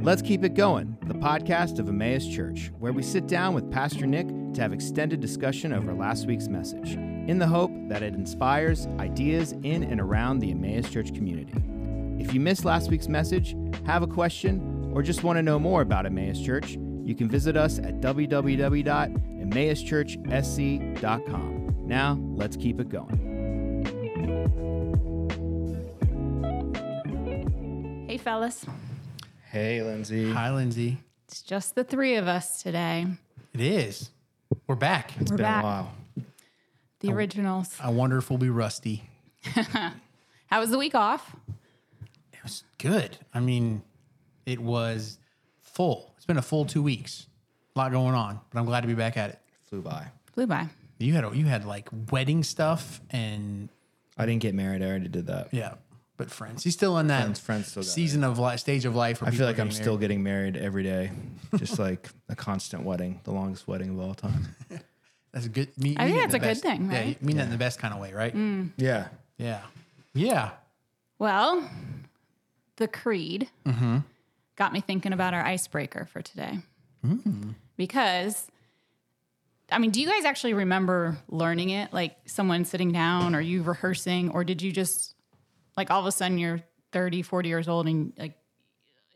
Let's Keep It Going, the podcast of Emmaus Church, where we sit down with Pastor Nick to have extended discussion over last week's message, in the hope that it inspires ideas in and around the Emmaus Church community. If you missed last week's message, have a question, or just want to know more about Emmaus Church, you can visit us at www.emmauschurchsc.com. Now, let's keep it going. Hey, fellas. Hey, Lindsay. Hi, Lindsay. It's just the three of us today. It is. We're back. It's We're been back. a while. The originals. I wonder if we'll be rusty. How was the week off? It was good. I mean, it was full. It's been a full two weeks. A lot going on, but I'm glad to be back at it. Flew by. Flew by. You had you had like wedding stuff and I didn't get married. I already did that. yeah, but friends. He's still in that Friends- friends still season of life, stage of life. Where I feel like I'm getting still married. getting married every day, just like a constant wedding, the longest wedding of all time. That's a good. Me, I think that's the a good best- thing, Yeah, right? you mean that in the best kind of way, right? Mm. Yeah. Yeah, yeah. Well, the creed mm-hmm. got me thinking about our icebreaker for today. Mm. Because, I mean, do you guys actually remember learning it? Like someone sitting down or you rehearsing, or did you just, like, all of a sudden you're 30, 40 years old and, like,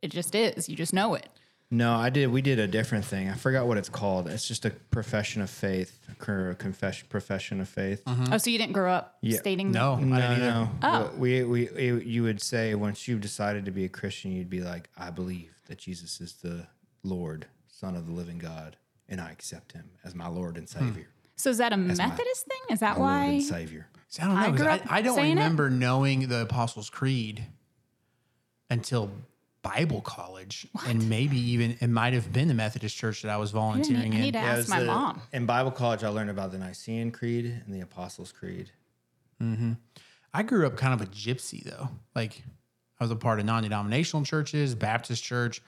it just is. You just know it. No, I did. We did a different thing. I forgot what it's called. It's just a profession of faith, a confession, profession of faith. Mm-hmm. Oh, so you didn't grow up Yeah. stating No, I No, didn't no. Oh. We, we, we, you would say once you decided to be a Christian, you'd be like, I believe that Jesus is the Lord, Son of the living God, and I accept him as my Lord and hmm. Savior. So is that a my- Methodist thing? Is that My Lord why? and Savior. See, I don't know. I 'cause grew I, up I don't saying it. remember knowing the Apostles' Creed until Bible college, and maybe even it might have been the Methodist church that I was I, volunteering need, I need in. to it ask was my the- mom. In Bible college, I learned about the Nicene Creed and the Apostles' Creed. I grew up kind of a gypsy though. Like I was a part of non-denominational churches, Baptist church.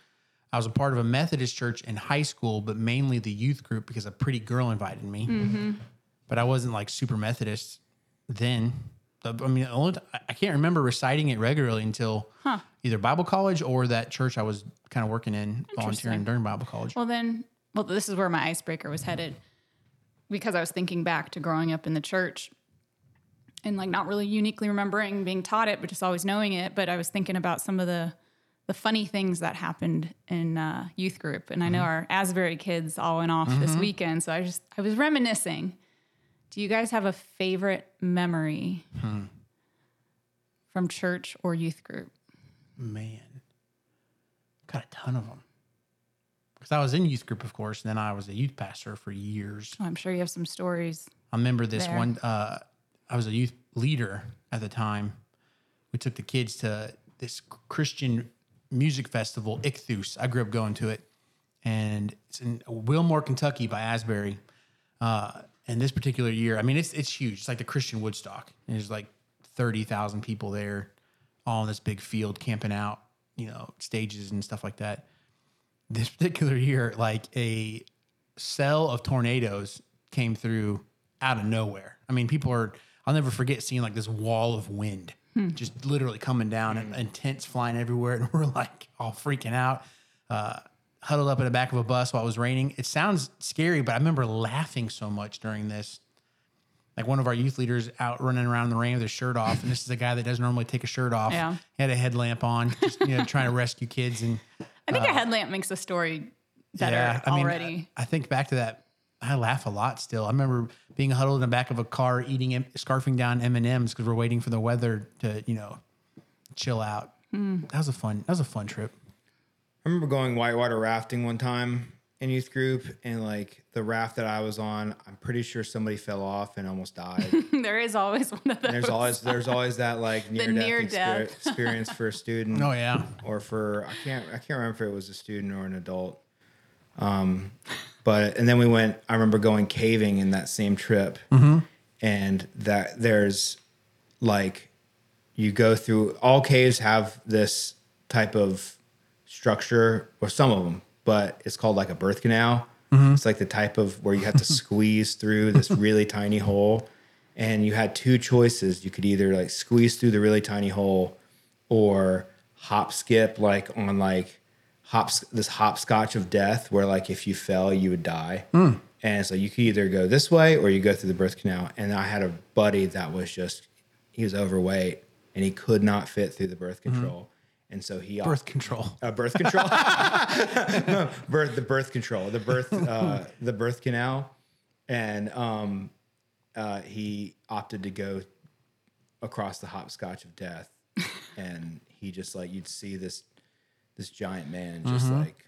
I was a part of a Methodist church in high school, but mainly the youth group because a pretty girl invited me. Mm-hmm. But I wasn't like super Methodist then. I mean, the only I can't remember reciting it regularly until either Bible college or that church I was kind of working in, volunteering during Bible college. Well, then, well, this is where my icebreaker was headed because I was thinking back to growing up in the church and like not really uniquely remembering being taught it, but just always knowing it. But I was thinking about some of the the funny things that happened in uh, youth group, and I know our Asbury kids all went off this weekend, so I just I was reminiscing. Do you guys have a favorite memory from church or youth group? Man, got a ton of them. Because I was in youth group, of course, and then I was a youth pastor for years. Oh, I'm sure you have some stories. I remember this There. one. Uh, I was a youth leader at the time. We took the kids to this Christian music festival, Ichthus. I grew up going to it, and it's in Wilmore, Kentucky, by Asbury. Uh, and this particular year, I mean, it's it's huge. It's like the Christian Woodstock. And there's like thirty thousand people there, all in this big field, camping out. You know, stages and stuff like that. This particular year, like a cell of tornadoes came through out of nowhere. I mean, people are, I'll never forget seeing like this wall of wind just literally coming down and, and tents flying everywhere. And we're like all freaking out, uh, huddled up in the back of a bus while it was raining. It sounds scary, but I remember laughing so much during this. Like one of our youth leaders out running around in the rain with his shirt off. And this is a guy that doesn't normally take a shirt off. Yeah. He had a headlamp on, just, you know, trying to rescue kids. And I think a headlamp makes the story better Uh, I mean, already. I, I think back to that. I laugh a lot still. I remember being huddled in the back of a car, eating, scarfing down M and M's because we're waiting for the weather to, you know, chill out. Hmm. That was a fun. That was a fun trip. I remember going whitewater rafting one time in youth group, and like the raft that I was on, I'm pretty sure somebody fell off and almost died. there is always one of those. there's always there's always that like near death near-death. experience for a student. Oh yeah, or for I can't I can't remember if it was a student or an adult. Um, but and then we went. I remember going caving in that same trip, and that there's like you go through all caves have this type of structure, or some of them, but it's called like a birth canal. It's like the type of where you have to squeeze through this really tiny hole, and you had two choices. You could either like squeeze through the really tiny hole, or hop skip like on like hops this hopscotch of death where like if you fell you would die Hmm. and so you could either go this way or you go through the birth canal and i had a buddy that was just he was overweight and he could not fit through the birth control and so he. Birth control. uh, birth control birth the birth control the birth uh, the birth canal and um uh, he opted to go across the hopscotch of death and he just like you'd see this this giant man just Mm-hmm. like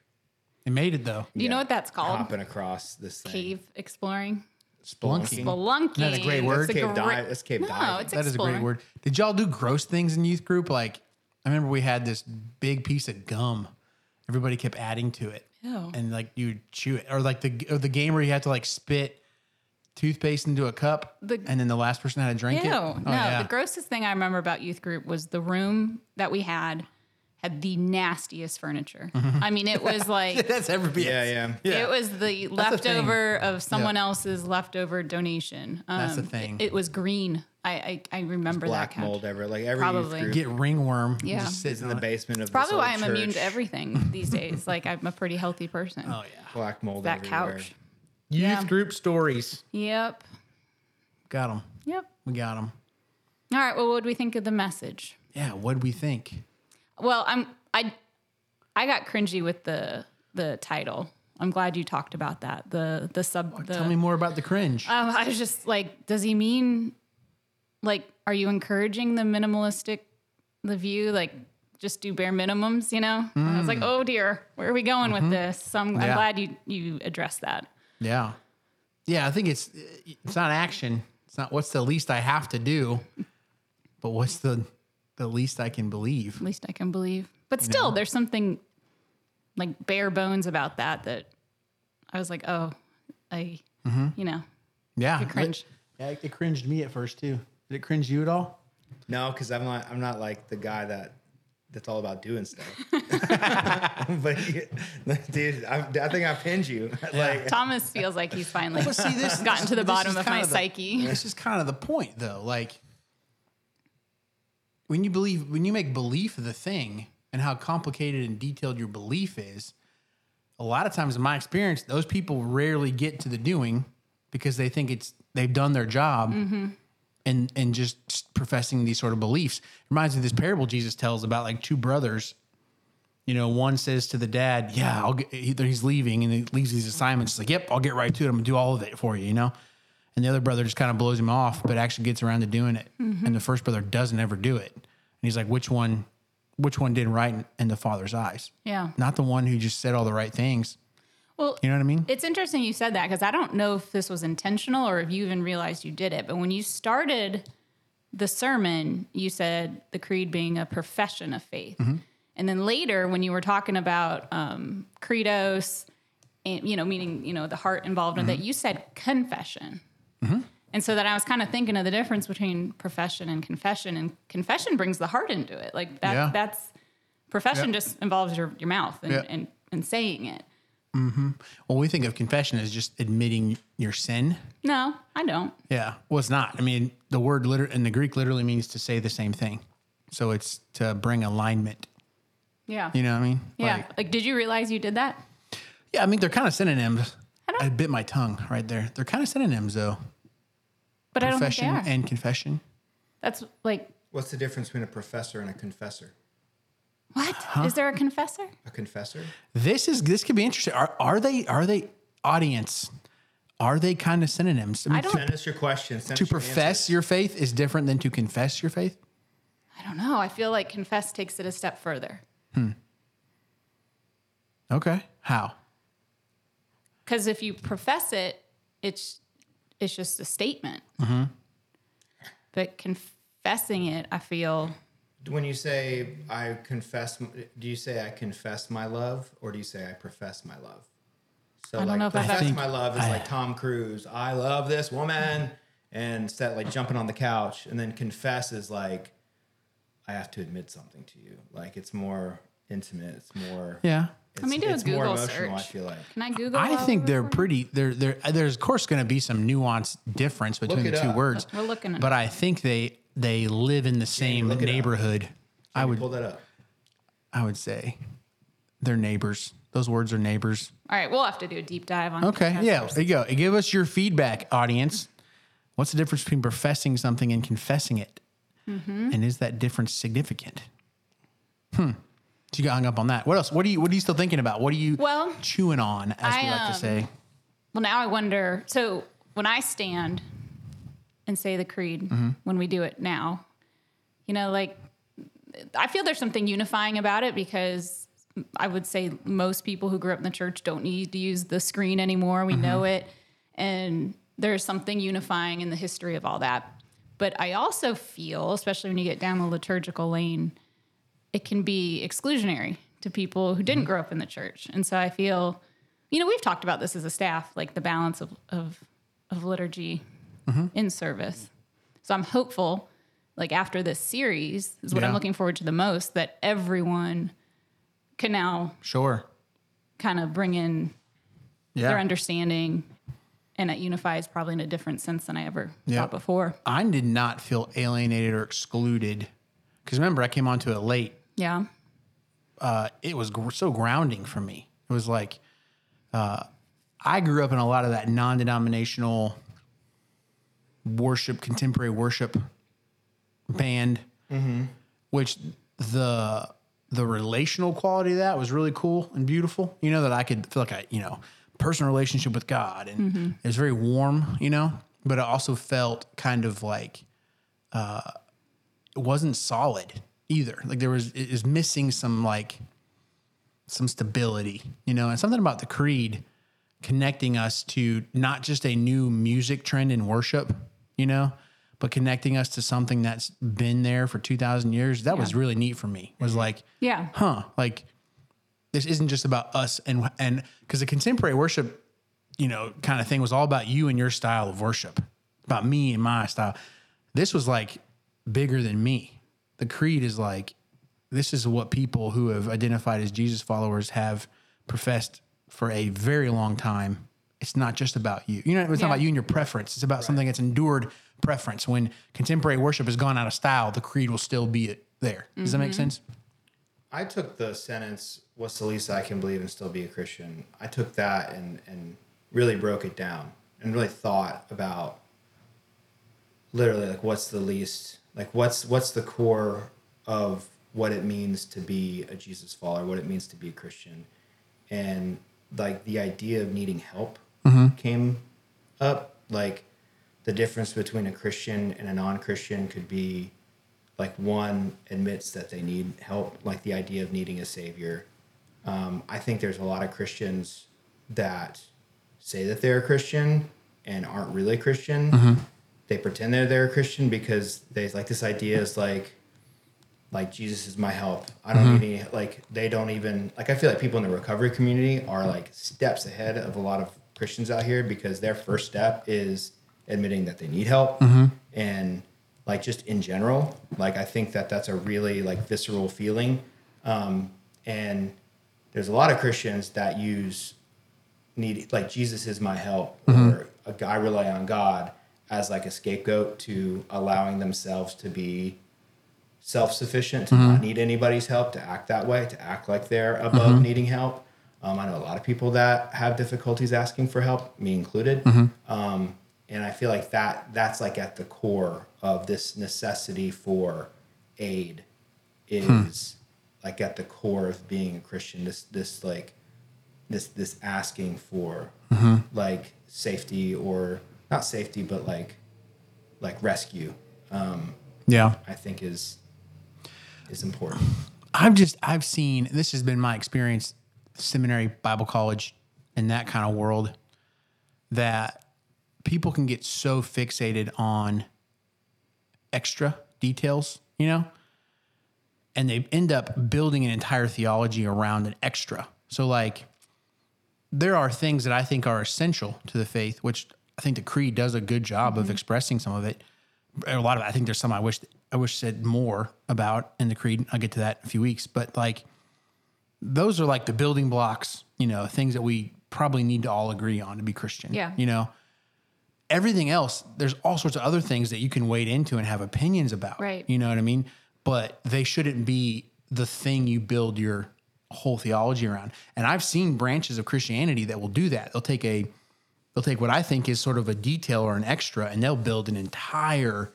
It made it though. Do you know what that's called? hopping across this thing. Cave exploring. Spelunking. Spelunking. Isn't a great word? It's a Cave great- dive- it's cave no, diving. it's That is a great word. Did y'all do gross things in youth group? Like, I remember we had this big piece of gum. Everybody kept adding to it, Ew. and like you chew it, or like the or the game where you had to like spit toothpaste into a cup, The- and then the last person had to drink Ew. it. no, Oh, yeah. the grossest thing I remember about youth group was the room that we had had the nastiest furniture. I mean, it was like That's everybody. Yeah, yeah. it was the a thing. leftover of someone else's leftover donation. Um, That's the thing. It, it was green. I I, I remember that Black couch. mold ever like every Probably. youth group Get ringworm. Yeah. Just is sitting in the on it. basement of Probably why I'm immune to everything these days. Like I'm a pretty healthy person. Oh yeah. black mold that everywhere. couch. Youth Yeah. group stories. Yep. Got them. Yep. We got them. All right. Well, what do we think of the message? Yeah. What'd we think? Well, I'm I I got cringy with the the title. I'm glad you talked about that. The the sub the Tell me more about the cringe. um, I was just like, does he mean like are you encouraging the minimalistic the view like just do bare minimums, you know? I was like, mm. oh dear, where are we going with mm-hmm. this? So I'm, I'm glad you you addressed that. Yeah. Yeah, I think it's it's not action. It's not what's the least I have to do, but what's the the least I can believe. Least I can believe. But still, there's something like bare bones about that that I was like, oh, I, mm-hmm. you know, Yeah. You cringe. Yeah, it, it cringed me at first too. Did it cringe you at all? No, because I'm not. I'm not like the guy that that's all about doing stuff. but dude, I, I think I pinned you. like Thomas feels like he's finally But see, this gotten to the this bottom of kind my the- psyche. This is kind of the point, though. Like when you believe, when you make belief the thing, and how complicated and detailed your belief is. A lot of times, in my experience, those people rarely get to the doing because they think it's they've done their job. Mm-hmm. And, and just professing these sort of beliefs reminds me of this parable Jesus tells about like two brothers you know, one says to the dad, "Yeah, I'll get." he- He's leaving, and he leaves these assignments. He's like, "Yep, I'll get right to it. I'm gonna do all of it for you," you know. And the other brother just kind of blows him off, but actually gets around to doing it. Mm-hmm. And the first brother doesn't ever do it. And he's like, "Which one? Which one did right in, in the father's eyes? Yeah. Not the one who just said all the right things. Well, You know what I mean? It's interesting you said that because I don't know if this was intentional or if you even realized you did it. But when you started the sermon, you said the creed being a profession of faith. Mm-hmm. And then later, when you were talking about um, credos, and, you know, meaning, you know, the heart involved in that, mm-hmm. you said confession. Mm-hmm. And so then I was kind of thinking of the difference between profession and confession. And confession brings the heart into it. Like that, Yeah. that's profession Yeah. just involves your, your mouth and, Yeah. and, and saying it. Mm-hmm. Well, we think of confession as just admitting your sin. No, I don't. Yeah. Well, it's not. I mean, the word liter- in the Greek literally means to say the same thing. So it's to bring alignment. Yeah. You know what I mean? yeah. Like, Like, did you realize you did that? Yeah, I mean they're kind of synonyms. I don't- I bit my tongue right there. They're kind of synonyms though. But I don't think they are. and confession. That's like, what's the difference between a professor and a confessor? What? Is there a confessor? A confessor? This is this could be interesting. Are are they are they audience? Are they kind of synonyms? I mean, I don't. Send us your questions. Send to us your profess answers. your faith is different than to confess your faith. I don't know. I feel like confess takes it a step further. Hmm. Okay. How? Because if you profess it, it's it's just a statement. Mm-hmm. But confessing it, I feel When you say I confess, do you say I confess my love or do you say I profess my love? So I don't like know if I've profess think- my love is I- like Tom Cruise. I love this woman, and instead like jumping on the couch, and then confess is like I have to admit something to you. Like it's more intimate. It's more. Yeah. It's, Let me do a it's more Google emotional. I search. feel like. Can I Google? I think we're they're recording? pretty. They're there. There's of course going to be some nuanced difference between the two up. words. We're looking at But. I think they they live in the same look it up. neighborhood. I Can you would pull that up. I would say they're neighbors. Those words are neighbors. All right, we'll have to do a deep dive on. Okay, yeah, there you go. Give us your feedback, audience. What's the difference between professing something and confessing it? Mm-hmm. And is that difference significant? Hmm. So you got hung up on that. What else? What are you What are you still thinking about? What are you Well, chewing on, as we I, like to um, say? Well, now I wonder. So when I stand and say the creed, Mm-hmm. when we do it now, you know, like I feel there's something unifying about it because I would say most people who grew up in the church don't need to use the screen anymore. We know Mm-hmm. it, and there's something unifying in the history of all that. But I also feel, especially when you get down the liturgical lane, it can be exclusionary to people who Mm-hmm. didn't grow up in the church. And so I feel, you know, we've talked about this as a staff, like the balance of of, of liturgy Mm-hmm. in service. So I'm hopeful, like after this series, is what Yeah. I'm looking forward to the most, that everyone can now Sure. kind of bring in Yeah. their understanding and it unifies probably in a different sense than I ever Yeah. thought before. I did not feel alienated or excluded because remember I came onto it late. Yeah. uh, it was gr- so grounding for me. It was like uh, I grew up in a lot of that non-denominational worship, contemporary worship band, which the the relational quality of that was really cool and beautiful. You know that I could feel like I, you know, personal relationship with God, and mm-hmm. it was very warm. You know, but it also felt kind of like uh, it wasn't solid either. Like there was it is missing some like some stability, you know, and something about the creed connecting us to not just a new music trend in worship, you know, but connecting us to something that's been there for 2000 years. That was really neat for me. Was mm-hmm. like, Yeah. huh, like this isn't just about us and and cuz the contemporary worship, you know, kind of thing was all about you and your style of worship. About me and my style. This was like bigger than me. The creed is like this is what people who have identified as Jesus followers have professed for a very long time. It's not just about you. You know, it's Yeah. not about you and your preference. It's about something that's endured preference. When contemporary worship has gone out of style, the creed will still be there. Does that make mm-hmm. sense? I took the sentence, "What's the least I can believe and still be a Christian?" I took that and and really broke it down and really thought about literally like what's the least like what's what's the core of what it means to be a Jesus follower, what it means to be a Christian, and like the idea of needing help Mm-hmm. came up. Like the difference between a Christian and a non-Christian could be like one admits that they need help, like the idea of needing a savior. Um, I think there's a lot of Christians that say that they're a Christian and aren't really Christian. Mm-hmm. They pretend they're they're a Christian because they like this idea is like like Jesus is my help. I don't mm-hmm. need any like they don't even like I feel like people in the recovery community are like steps ahead of a lot of Christians out here because their first step is admitting that they need help. Mm-hmm. And like just in general like I think that that's a really like visceral feeling. Um, and there's a lot of Christians that use need like Jesus is my help mm-hmm. or a guy rely on God as like a scapegoat to allowing themselves to be self-sufficient to mm-hmm. not need anybody's help to act that way to act like they're above needing help um, i know a lot of people that have difficulties asking for help me included um, and i feel like that that's like at the core of this necessity for aid is like at the core of being a christian this this like this this asking for like safety or not safety but like like rescue um, Yeah. I think is is important. I've just I've seen this has been my experience, seminary, Bible college, in that kind of world, that people can get so fixated on extra details, you know, and they end up building an entire theology around an extra. So like there are things that I think are essential to the faith, which I think the creed does a good job of mm-hmm. expressing some of it. A lot of it, I think there's some I wish I wish said more about in the creed. I'll get to that in a few weeks, but like those are like the building blocks, you know, things that we probably need to all agree on to be Christian. Yeah. You know, everything else, there's all sorts of other things that you can wade into and have opinions about. Right. You know what I mean? But they shouldn't be the thing you build your whole theology around. And I've seen branches of Christianity that will do that. They'll take a they'll take what I think is sort of a detail or an extra, and they'll build an entire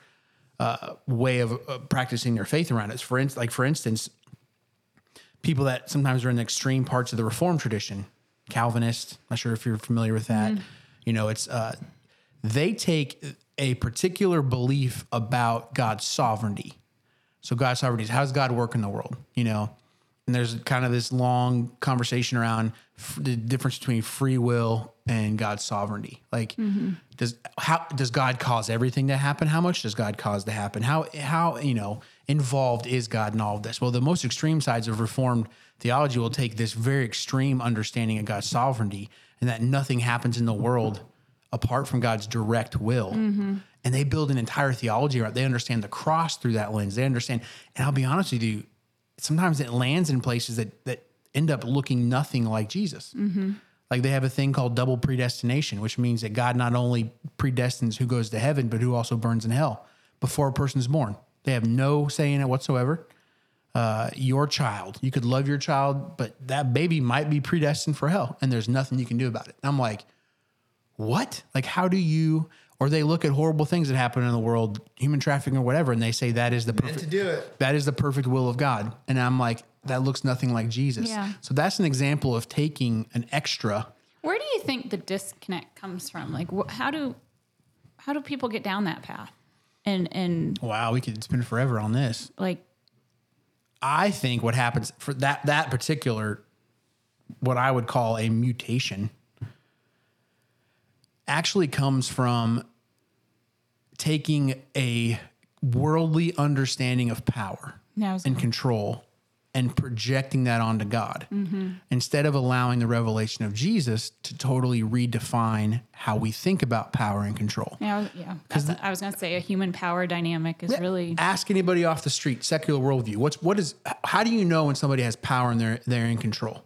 uh, way of uh, practicing their faith around it. For instance, like for instance, people that sometimes are in the extreme parts of the Reformed tradition, Calvinist. Not sure if you're familiar with that. You know, it's uh, they take a particular belief about God's sovereignty. So God's sovereignty is how does God work in the world? You know, and there's kind of this long conversation around f- the difference between free will and God's sovereignty. Like, does how does God cause everything to happen? How much does God cause to happen? How how you know involved is God in all of this? Well, the most extreme sides of Reformed theology will take this very extreme understanding of God's sovereignty and that nothing happens in the world apart from God's direct will. Mm-hmm. And they build an entire theology around. They understand the cross through that lens. They understand, and I'll be honest with you, sometimes it lands in places that that end up looking nothing like Jesus. Mm-hmm. Like they have a thing called double predestination, which means that God not only predestines who goes to heaven, but who also burns in hell before a person's born. They have no say in it whatsoever. Uh, your child, you could love your child, but that baby might be predestined for hell, and there's nothing you can do about it. I'm like, what? Like, how do you? Or they look at horrible things that happen in the world, human trafficking or whatever, and they say that is the perfect to do it. that is the perfect will of God. And I'm like, that looks nothing like Jesus. Yeah. So that's an example of taking an extra. Where do you think the disconnect comes from? Like, wh- how do how do people get down that path? And and Wow, we could spend forever on this. like, I think what happens for that that particular, what I would call a mutation, actually comes from taking a worldly understanding of power Now and control and projecting that onto God. Mm-hmm. Instead of allowing the revelation of Jesus to totally redefine how we think about power and control. yeah, yeah. That's I was gonna say a human power dynamic is really ask anybody off the street secular worldview. What's what is how do you know when somebody has power and they're they're in control?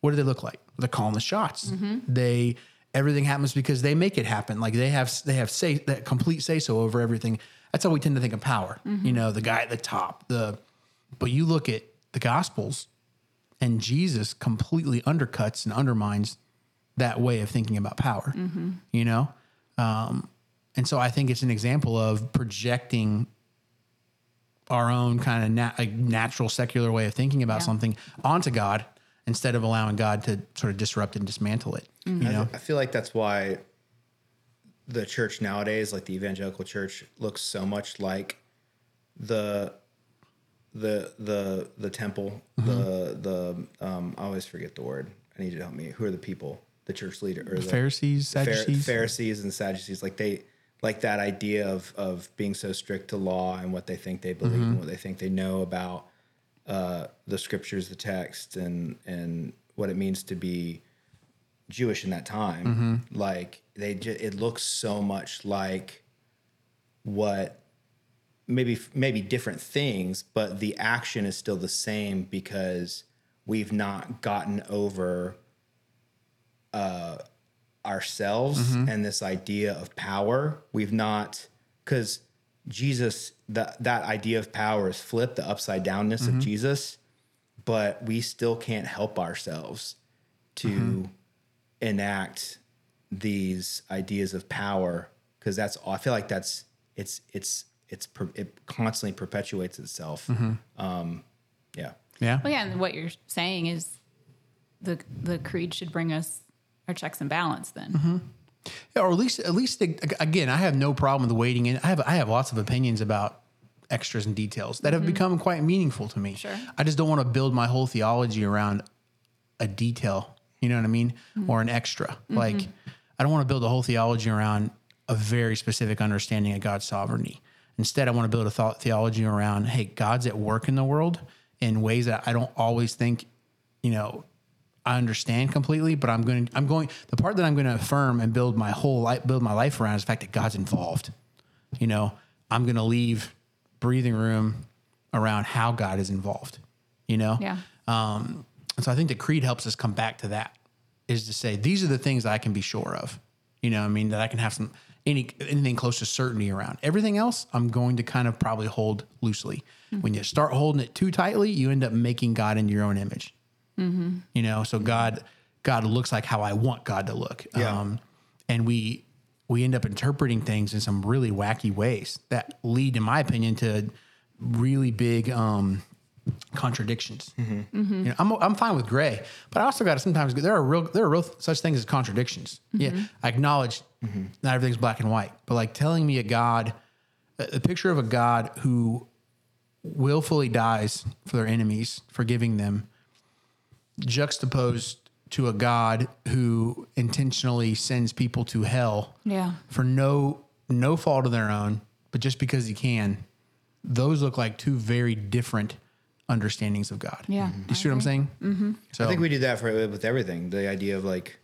What do they look like? They're calling the shots. Mm-hmm. They everything happens because they make it happen. Like they have they have say that complete say so over everything. That's how we tend to think of power. Mm-hmm. You know the guy at the top the but you look at the gospels and jesus completely undercuts and undermines that way of thinking about power you know um, and so i think it's an example of projecting our own kind of nat- like natural secular way of thinking about Yeah. something onto God instead of allowing God to sort of disrupt and dismantle it. You know, I feel like that's why the church nowadays, like the evangelical church, looks so much like the the the the temple. The the um, I always forget the word. I need you to help me. Who are the people? The church leader or the Pharisees, Phar- Sadducees. Pharisees and Sadducees, like they like that idea of of being so strict to law and what they think they believe and what they think they know about uh, the scriptures, the text, and and what it means to be Jewish in that time. Like they, ju- it looks so much like what maybe maybe different things, but the action is still the same because we've not gotten over uh, ourselves mm-hmm. and this idea of power. We've not because Jesus that that idea of power is flipped, the upside downness of mm-hmm. Jesus, but we still can't help ourselves to mm-hmm. enact these ideas of power because that's I feel like that's it's it's it's per- it constantly perpetuates itself. Mm-hmm. Um, yeah. yeah. well, yeah. And what you're saying is the the creed should bring us our checks and balance. Then mm-hmm. Yeah, or at least at least the, again, I have no problem with waiting in. I have I have lots of opinions about extras and details that have mm-hmm. become quite meaningful to me. Sure. I just don't want to build my whole theology around a detail. You know what I mean? Or an extra. Like I don't want to build a whole theology around a very specific understanding of God's sovereignty. Instead, I want to build a thought theology around, hey, God's at work in the world in ways that I don't always think, you know, I understand completely, but I'm going to, I'm going, the part that I'm going to affirm and build my whole life, build my life around is the fact that God's involved. You know, I'm going to leave breathing room around how God is involved, you know? Yeah. Um, and so I think the creed helps us come back to that is to say, these are the things I can be sure of, you know, I mean, that I can have some, any, anything close to certainty around everything else. I'm going to kind of probably hold loosely. When you start holding it too tightly, you end up making God into your own image You know, so God God looks like how I want God to look. Yeah. Um, and we we end up interpreting things in some really wacky ways that lead, in my opinion, to really big um, contradictions. Mm-hmm. Mm-hmm. You know, I'm I'm fine with gray, but I also got to sometimes there are real there are real such things as contradictions. Mm-hmm. Yeah, I acknowledge not everything's black and white, but like telling me a God, a, a picture of a God who willfully dies for their enemies, forgiving them, juxtaposed to a God who intentionally sends people to hell Yeah. for no no fault of their own, but just because he can. Those look like two very different understandings of God. Yeah, Do you see what I'm saying? Mm-hmm. So I think we do that for with everything. The idea of like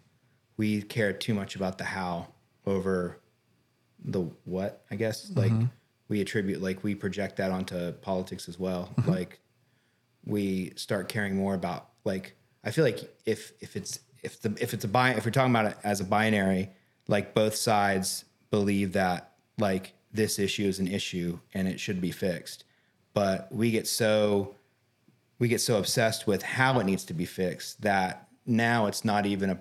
we care too much about the how over the what. I guess like we attribute like we project that onto politics as well. Like we start caring more about like I feel like if if it's if the if it's a bi if we're talking about it as a binary, like both sides believe that like this issue is an issue and it should be fixed. But we get so we get so obsessed with how it needs to be fixed that now it's not even a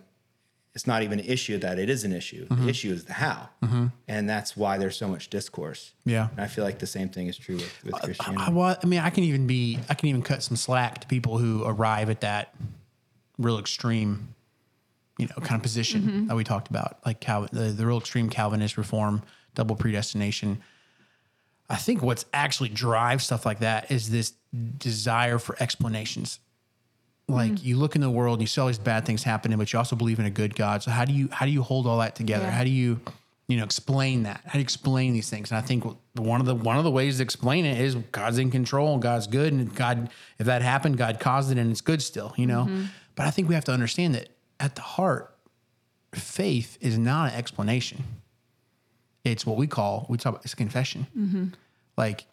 it's not even an issue that it is an issue. The mm-hmm. issue is the how, mm-hmm. and that's why there's so much discourse. Yeah. and I feel like the same thing is true with, with uh, Christianity. I, well, I mean, I can even be, I can even cut some slack to people who arrive at that real extreme, you know, kind of position mm-hmm. that we talked about, like Calvin, the, the real extreme Calvinist reform, double predestination. I think what's actually drives stuff like that is this desire for explanations. Like mm-hmm. you look in the world and you see all these bad things happening, but you also believe in a good God. So how do you how do you hold all that together? Yeah. How do you you know explain that? How do you explain these things? And I think one of the one of the ways to explain it is God's in control, God's good, and God if that happened, God caused it, and it's good still. You know, mm-hmm. but I think we have to understand that at the heart, faith is not an explanation. It's what we call we talk about it's a confession. Mm-hmm. Like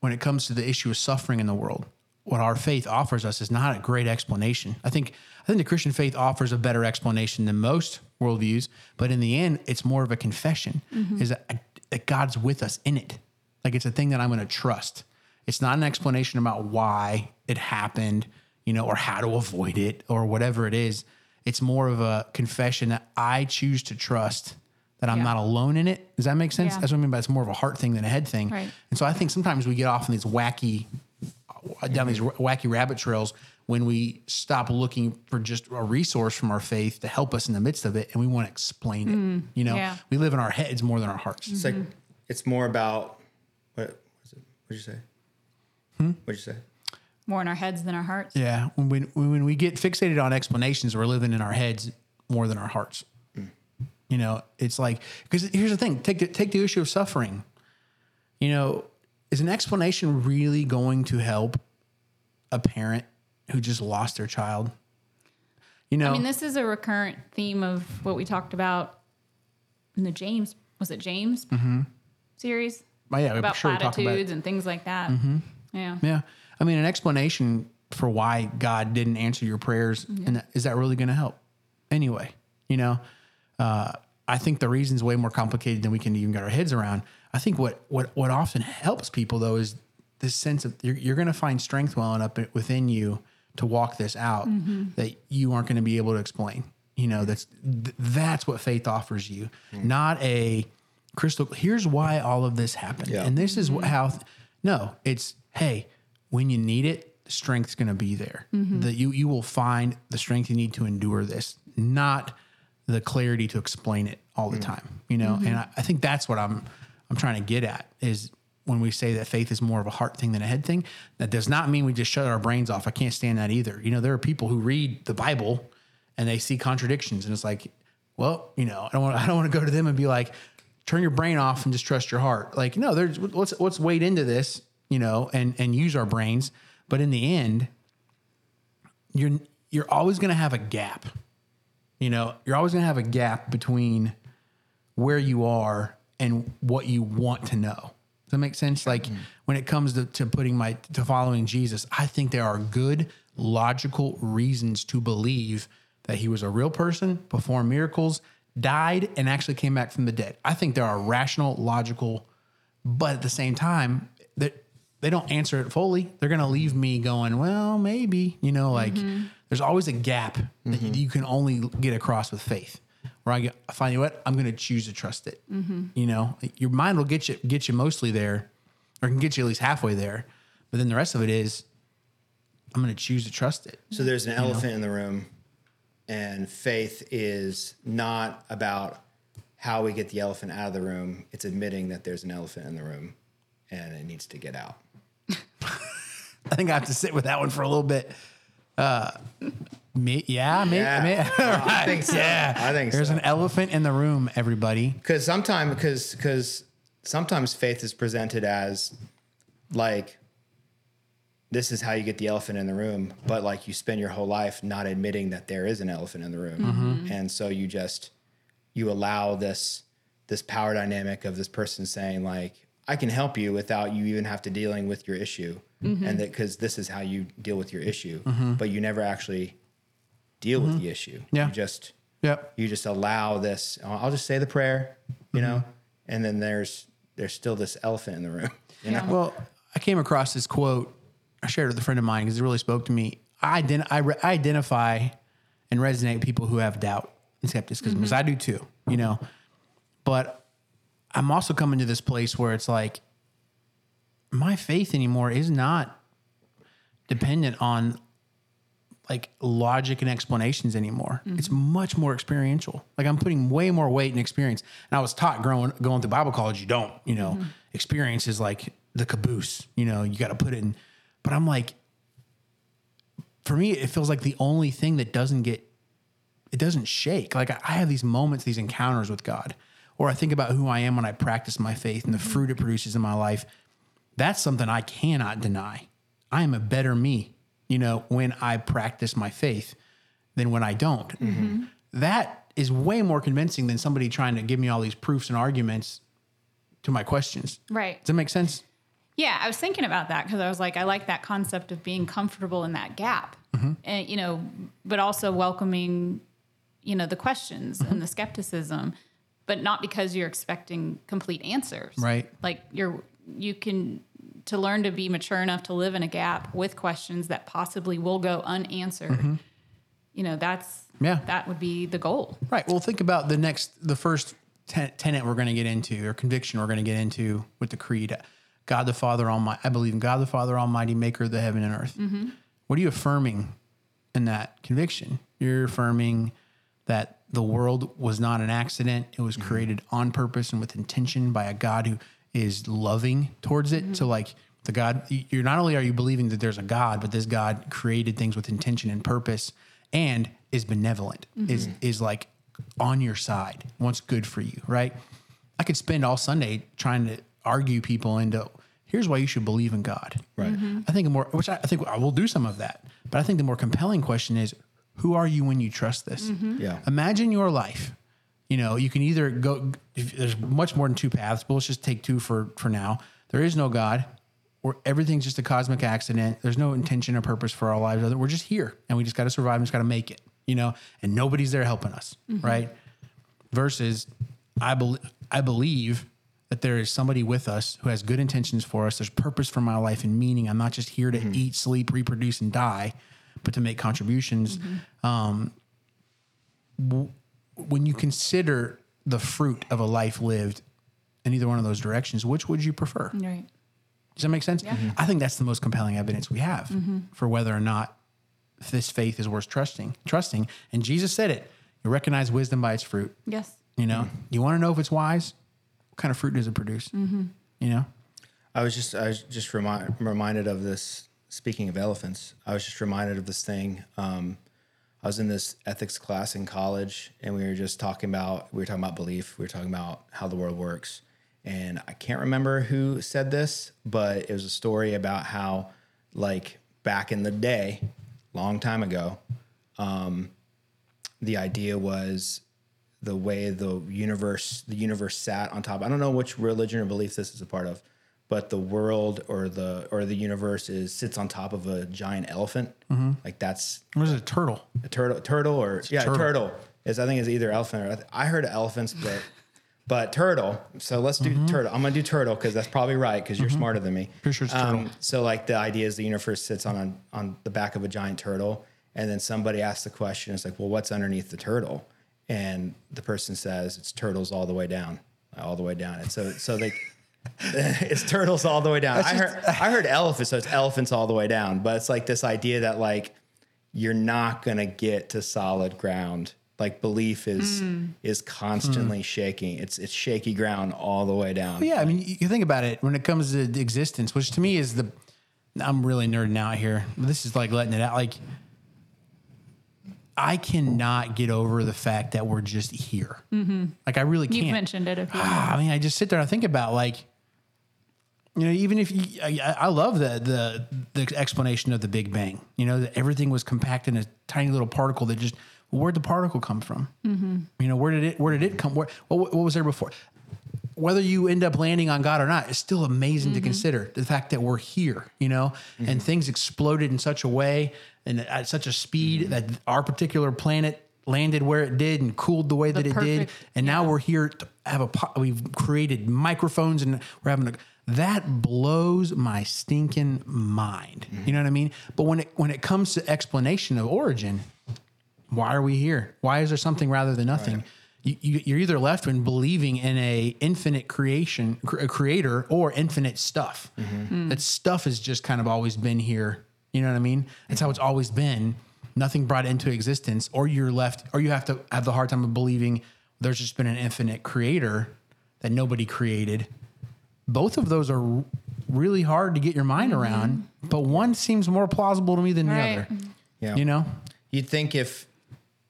when it comes to the issue of suffering in the world, what our faith offers us is not a great explanation. I think I think the Christian faith offers a better explanation than most worldviews, but in the end, it's more of a confession. Mm-hmm. Is that, that God's with us in it. Like it's a thing that I'm going to trust. It's not an explanation about why it happened, you know, or how to avoid it or whatever it is. It's more of a confession that I choose to trust that I'm Yeah. not alone in it. Does that make sense? Yeah. That's what I mean by it's more of a heart thing than a head thing. Right. And so I think sometimes we get off on these wacky, down these wacky rabbit trails when we stop looking for just a resource from our faith to help us in the midst of it, and we want to explain it. Mm. You know, yeah. we live in our heads more than our hearts. It's like mm-hmm. it's more about what was it? What'd you say? Hmm? What'd you say? More in our heads than our hearts. Yeah, when we, when we get fixated on explanations, we're living in our heads more than our hearts. You know, it's like because here's the thing: take the, take the issue of suffering. You know, is an explanation really going to help a parent who just lost their child? You know, I mean, this is a recurrent theme of what we talked about in the James. Was it James mm-hmm. series Oh, yeah, about sure talked about and things like that? Mm-hmm. Yeah. Yeah. I mean, an explanation for why God didn't answer your prayers, and that, is that really going to help? Anyway, you know, uh, I think the reason's way more complicated than we can even get our heads around. I think what what what often helps people though is this sense of you're, you're going to find strength welling up within you to walk this out mm-hmm. that you aren't going to be able to explain. You know, that's th- that's what faith offers you, mm. not a crystal. Here's why all of this happened, Yeah. and this is wh- mm-hmm. how. No, it's hey, when you need it, strength's going to be there. Mm-hmm. That you you will find the strength you need to endure this, not the clarity to explain it all the mm. time. You know, mm-hmm. and I, I think that's what I'm I'm trying to get at is when we say that faith is more of a heart thing than a head thing. That does not mean we just shut our brains off. I can't stand that either. You know, there are people who read the Bible and they see contradictions, and it's like, well, you know, I don't want I don't want to go to them and be like, turn your brain off and just trust your heart. Like, no, there's let's let's wade into this, you know, and and use our brains. But in the end, you're you're always going to have a gap. You know, you're always going to have a gap between where you are and what you want to know. Does that make sense? Like mm. when it comes to, to putting my to following Jesus, I think there are good logical reasons to believe that he was a real person, performed miracles, died, and actually came back from the dead. I think there are rational, logical, but at the same time, that they don't answer it fully. They're gonna leave me going, well, maybe. You know, like mm-hmm. there's always a gap that you- you can only get across with faith. Where I, get, I find you know what I'm gonna choose to trust it. Mm-hmm. You know, your mind will get you get you mostly there, or can get you at least halfway there, but then the rest of it is, I'm gonna choose to trust it. So there's an elephant in the room, and faith is not about how we get the elephant out of the room. It's admitting that there's an elephant in the room, and it needs to get out. I think I have to sit with that one for a little bit. Uh, me, yeah, me, Yeah. I think so. Yeah, I think there's so. an elephant in the room. Everybody. Because sometimes, because because sometimes faith is presented as like this is how you get the elephant in the room, but like you spend your whole life not admitting that there is an elephant in the room, and so you just you allow this this power dynamic of this person saying like I can help you without you even have to dealing with your issue, Mm-hmm. and that because this is how you deal with your issue, mm-hmm. but you never actually deal with mm-hmm. the issue. Yeah. you just Yep. you just allow this i'll just say the prayer you know and then there's there's still this elephant in the room you know Well, I came across this quote. I shared it with a friend of mine because it really spoke to me. I, ident- I, re- I identify and resonate with people who have doubt and skepticism, because I do too, you know. But I'm also coming to this place where it's like my faith anymore is not dependent on like logic and explanations anymore. Mm-hmm. It's much more experiential. Like I'm putting way more weight in experience. And I was taught growing going through Bible college, you don't, you know, mm-hmm. experience is like the caboose, you know, you got to put it in. But I'm like, for me, it feels like the only thing that doesn't get, it doesn't shake. Like I I have these moments, these encounters with God, or I think about who I am when I practice my faith and the mm-hmm. fruit it produces in my life. That's something I cannot deny. I am a better me, you know, when I practice my faith than when I don't. That is way more convincing than somebody trying to give me all these proofs and arguments to my questions. Right. Does that make sense? Yeah, I was thinking about that because I was like, I like that concept of being comfortable in that gap, Mm-hmm. and you know, but also welcoming, you know, the questions Mm-hmm. and the skepticism, but not because you're expecting complete answers. Right. Like you're, you can to learn to be mature enough to live in a gap with questions that possibly will go unanswered. You know, that's Mm-hmm. Yeah. that would be the goal. Right. Well, think about the next, the first ten- tenet we're going to get into, or conviction we're going to get into with the creed. God the Father Almighty. I believe in God the Father Almighty, Maker of the heaven and earth. What are you affirming in that conviction? You're affirming that the world was not an accident; it was created on purpose and with intention by a God who is loving towards it. So, mm-hmm. like the God, you're not only are you believing that there's a God, but this God created things with intention and purpose, and is benevolent, mm-hmm. is is like on your side, wants good for you, right? I could spend all Sunday trying to argue people into here's why you should believe in God. Right. Mm-hmm. I think a more, which I, I think I will do some of that, but I think the more compelling question is, who are you when you trust this? Yeah. Imagine your life. You know, you can either go. If there's much more than two paths, but let's just take two for for now. There is no God, or everything's just a cosmic accident. There's no intention or purpose for our lives. Other We're just here, and we just got to survive. and just got to make it. You know, and nobody's there helping us, mm-hmm. right? Versus, I believe I believe that there is somebody with us who has good intentions for us. There's purpose for my life and meaning. I'm not just here to mm-hmm. eat, sleep, reproduce, and die, but to make contributions. Mm-hmm. Um, w- when you consider the fruit of a life lived in either one of those directions, which would you prefer? Right. Does that make sense? I think that's the most compelling evidence we have for whether or not this faith is worth trusting. Trusting, and Jesus said it. You recognize wisdom by its fruit. Yes. You know, you want to know if it's wise. What kind of fruit does it produce? You know, i was just i was just remi- reminded of this speaking of elephants i was just reminded of this thing um, i was in this ethics class in college and we were just talking about we were talking about belief we were talking about how the world works and i can't remember who said this but it was a story about how like back in the day long time ago um, the idea was the way the universe the universe sat on top. I don't know which religion or belief this is a part of, but the world or the or the universe is sits on top of a giant elephant. Mm-hmm. Like that's what is it? A turtle. a turtle turtle or yeah turtle. turtle. is I think is either elephant or I heard elephants, but But turtle. So let's do mm-hmm. turtle. I'm gonna do turtle because that's probably right because you're mm-hmm. smarter than me. Pretty sure it's um, turtle. so like the idea is the universe sits on a, on the back of a giant turtle, and then somebody asks the question. It's like, well, what's underneath the turtle? And the person says it's turtles all the way down, all the way down. And so so they. it's turtles all the way down. I heard I heard elephants, so it's elephants all the way down. But it's like this idea that like you're not gonna get to solid ground. Like belief is hmm. is constantly shaking. It's it's shaky ground all the way down. yeah, I mean, you you think about it when it comes to existence, which to me is the. I'm really nerding out here. This is like letting it out. Like, I cannot get over the fact that we're just here. Like, I really can't. You've mentioned it a few Ah, I mean, I just sit there and I think about like, you know, even if you, I, I love the the the explanation of the Big Bang. You know, that everything was compacted in a tiny little particle that just. Where'd the particle come from? You know, where did it where did it come? Where what, what was there before? Whether you end up landing on God or not, it's still amazing to mm-hmm. consider the fact that we're here. You know, and mm-hmm. things exploded in such a way and at such a speed mm-hmm. that our particular planet landed where it did and cooled the way that it did. perfect- and now we're here to have a we've created microphones and we're having a that blows my stinking mind you know what i mean? But when it when it comes to explanation of origin why are we here? Why is there something rather than nothing? you, you, you're either left in believing in a infinite creation a creator or infinite stuff. Mm-hmm. That stuff has just kind of always been here. You know what i mean? That's how it's always been. Nothing brought into existence or you're left or you have to have the hard time of believing there's just been an infinite creator that nobody created. Both of those are really hard to get your mind mm-hmm. around but one seems more plausible to me than the other. Mm-hmm. Yeah. you know? You'd think if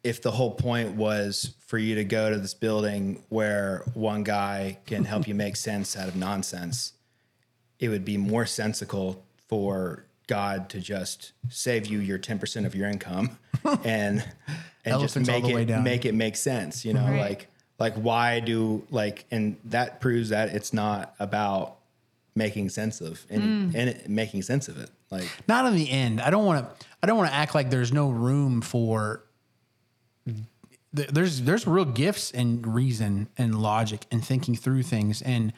if the whole point was for you to go to this building where one guy can help you make sense out of nonsense, it would be more sensical for God to just save you your 10% of your income and and just make it make it make sense, you know, Right. like like why do like and that proves that it's not about making sense of any Mm. and it, making sense of it. Like not in the end i don't want to i don't want to act like there's no room for th- there's there's real gifts and reason and logic and thinking through things and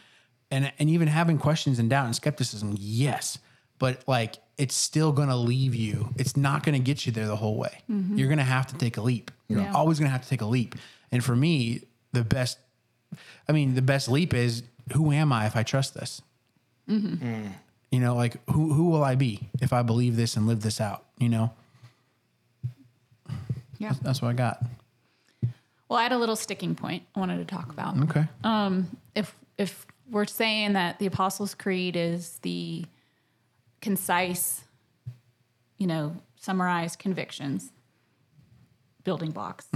and and even having questions and doubt and skepticism yes. But like it's still going to leave you it's not going to get you there the whole way. Mm-hmm. You're going to have to take a leap. You're Yeah. always going to have to take a leap. And for me the best i mean the best leap is who am i if i trust this? Mm-hmm. Mm. You know like who who will i be if i believe this and live this out you know? Yeah. that's what i got Well, I had a little sticking point I wanted to talk about. okay if if we're saying that the Apostles' Creed is the concise, you know, summarized convictions, building blocks,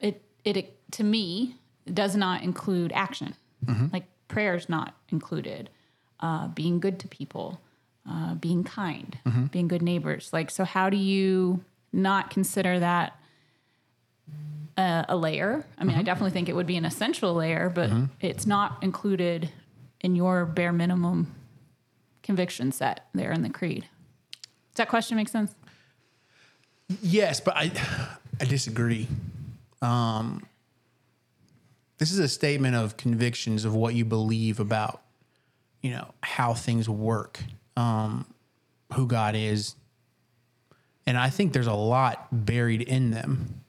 it, it it to me does not include action. Like prayer's not included. Uh, being good to people, uh, being kind, being good neighbors. Like so, how do you not consider that? A, a layer. I mean, I definitely think it would be an essential layer, but it's not included in your bare minimum conviction set there in the creed. Does that question make sense? Yes, but I I disagree. Um, this is a statement of convictions of what you believe about, you know, how things work, um, who God is, and I think there's a lot buried in them.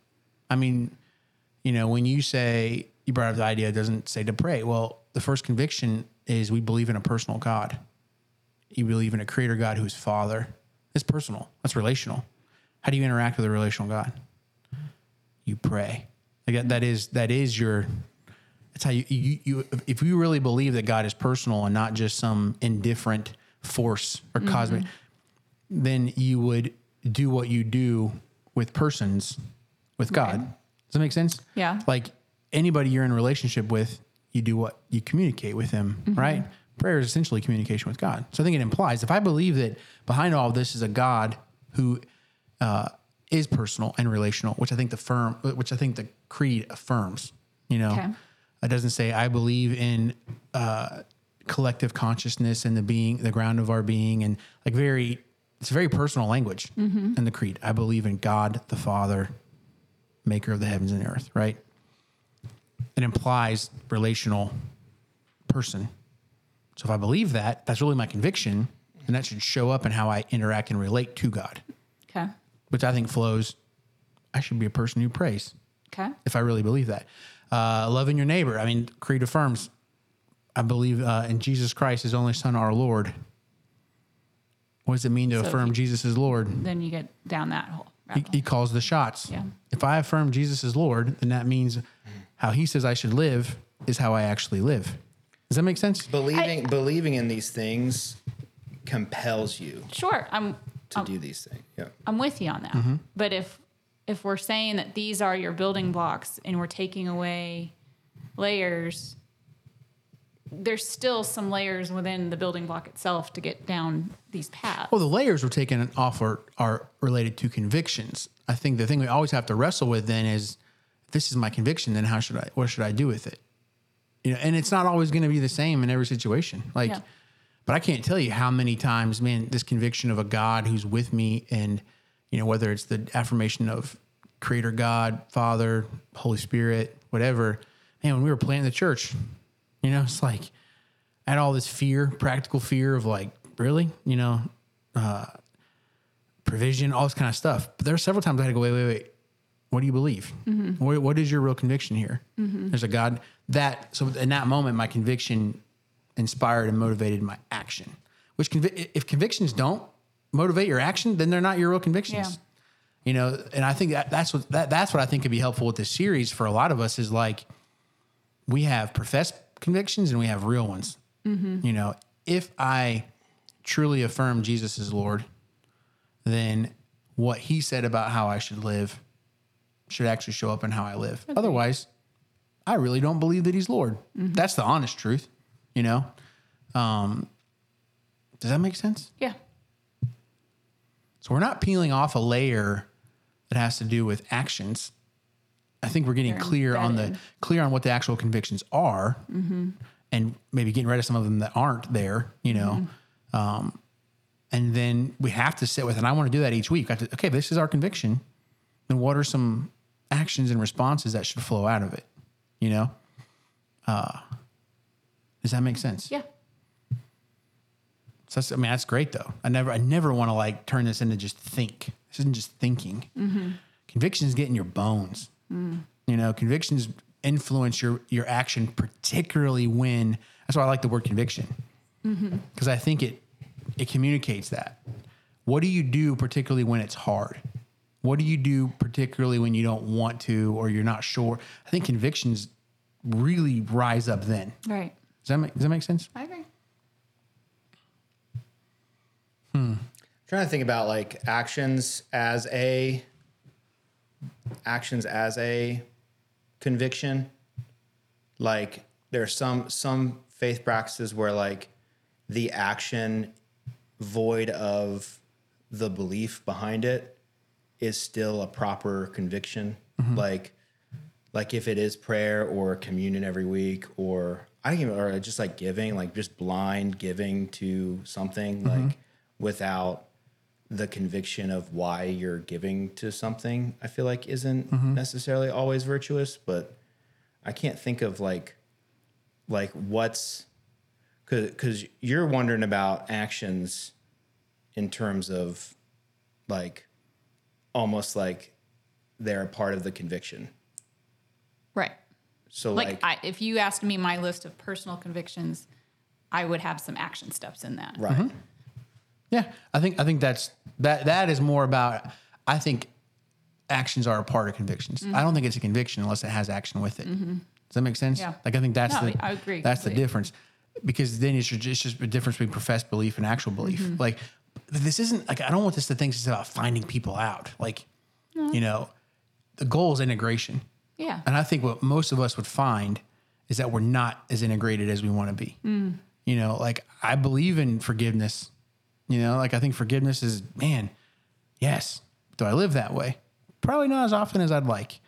I mean, you know, when you say you brought up the idea, it doesn't say to pray. Well, the first conviction is we believe in a personal God. You believe in a creator God who's Father. It's personal. That's relational. How do you interact with a relational God? You pray. Like that, is that is your. That's how you, you you if you really believe that God is personal and not just some indifferent force or cosmic, mm-hmm. then you would do what you do with persons with God. Does that make sense? Yeah. Like anybody you're in a relationship with, you do what you communicate with them, right? Prayer is essentially communication with God. So I think it implies if I believe that behind all of this is a God who uh, is personal and relational, which I think the firm, which I think the creed affirms. You know, Okay. it doesn't say I believe in uh, collective consciousness and the being, the ground of our being, and like very, it's very personal language in the creed. I believe in God the Father, maker of the heavens and the earth. Right. it implies relational person. So if I believe that, that's really my conviction, and that should show up in how I interact and relate to God, Okay. which I think flows. I should be a person who prays Okay. if I really believe that. Uh, loving your neighbor. I mean, Creed affirms, I believe uh, in Jesus Christ, his only son, our Lord. What does it mean to So affirm you- Jesus is Lord? Then you get down that hole. He, he calls the shots. Yeah. If I affirm Jesus is Lord, then that means how he says I should live is how I actually live. Does that make sense? Believing believing in these things compels you Sure. I'm to do these things. Yeah. I'm with you on that. Mm-hmm. But if if we're saying that these are your building blocks and we're taking away layers, there's still some layers within the building block itself to get down these paths. Well, the layers we're taking off are, are related to convictions. I think the thing we always have to wrestle with then is, this is my conviction, then how should I? What should I do with it? You know, and it's not always going to be the same in every situation. Like, Yeah. but I can't tell you how many times, man, this conviction of a God who's with me, and you know, whether it's the affirmation of Creator God, Father, Holy Spirit, whatever. Man, when we were planting the church, you know, it's like I had all this fear, practical fear of like, really, you know, uh, provision, all this kind of stuff. But there are several times I had to go, wait, wait, wait. What do you believe? What, what is your real conviction here? There's a God that, so in that moment, my conviction inspired and motivated my action. Which, convi- if convictions don't motivate your action, then they're not your real convictions. Yeah. You know, and I think that that's what that, that's what I think could be helpful with this series for a lot of us is like we have professed convictions and we have real ones. You know, if I truly affirm Jesus is Lord, then what he said about how I should live should actually show up in how I live. Otherwise, I really don't believe that he's Lord. That's the honest truth, you know? Um, does that make sense? yeah. So we're not peeling off a layer that has to do with actions. I think we're getting clear on the clear on what the actual convictions are, and maybe getting rid of some of them that aren't there. You know, um, and then we have to sit with. And I want to do that each week. I have to, okay, this is our conviction. Then what are some actions and responses that should flow out of it? You know, uh, does that make sense? Yeah. So that's, I mean, that's great though. I never, I never want to like turn this into just think. This isn't just thinking. Convictions get in your bones. You know, convictions influence your your action, particularly when. That's why I like the word conviction because I think it it communicates that. What do you do, particularly when it's hard? What do you do, particularly when you don't want to or you're not sure? I think convictions really rise up then. Right. Does that make, does that make sense? I agree. Hmm. Trying to think about like actions as a actions as a conviction. Like there's some some faith practices where like the action void of the belief behind it is still a proper conviction. Mm-hmm. Like like if it is prayer or communion every week or I don't even or just like giving, like just blind giving to something mm-hmm. like without the conviction of why you're giving to something, I feel like isn't mm-hmm. necessarily always virtuous, but I can't think of like like what's cuz cuz you're wondering about actions in terms of like almost like they're a part of the conviction. Right. So Like, like, I, if you asked me my list of personal convictions, I would have some action steps in that. right. Mm-hmm. Yeah, I think I think that's that that is more about I think actions are a part of convictions. I don't think it's a conviction unless it has action with it. Does that make sense? Yeah. Like I think that's No, the I agree that's the difference. Because then it's just, it's just a difference between professed belief and actual belief. Mm-hmm. Like this isn't like I don't want this to think it's about finding people out. Like you know, the goal is integration. Yeah. And I think what most of us would find is that we're not as integrated as we want to be. Mm. You know, like I believe in forgiveness. You know, like I think forgiveness is, man, yes. Do I live that way? Probably not as often as I'd like.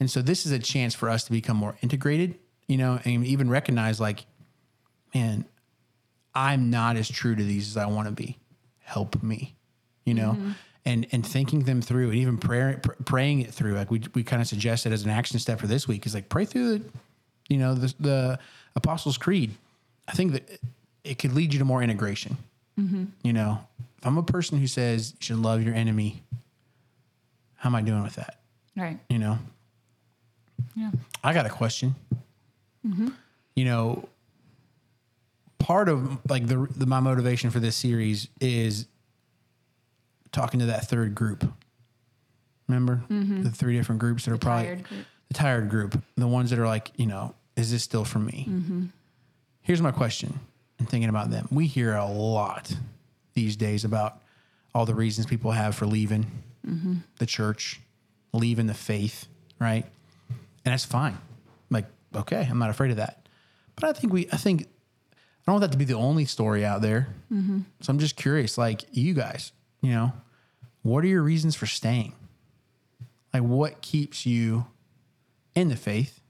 And so this is a chance for us to become more integrated, you know, and even recognize like, man, I'm not as true to these as I want to be. Help me, you know, mm-hmm. and and thinking them through and even prayer, pr- praying it through. Like we we kind of suggested as an action step for this week is like pray through the You know, the, the Apostles' Creed. I think that it could lead you to more integration. Mm-hmm. You know, if I'm a person who says you should love your enemy, how am I doing with that? Right. You know, Yeah. I got a question. Mhm. You know, part of like the, the my motivation for this series is talking to that third group. Remember mm-hmm. the three different groups that are probably tired the tired group, the ones that are like, you know, is this still for me? Mm-hmm. Here's my question. And thinking about them, we hear a lot these days about all the reasons people have for leaving mm-hmm. the church, leaving the faith, right? And that's fine. Like, okay, I'm not afraid of that. But I think we, I think, I don't want that to be the only story out there. Mm-hmm. So I'm just curious, like you guys, you know, what are your reasons for staying? Like, what keeps you in the faith,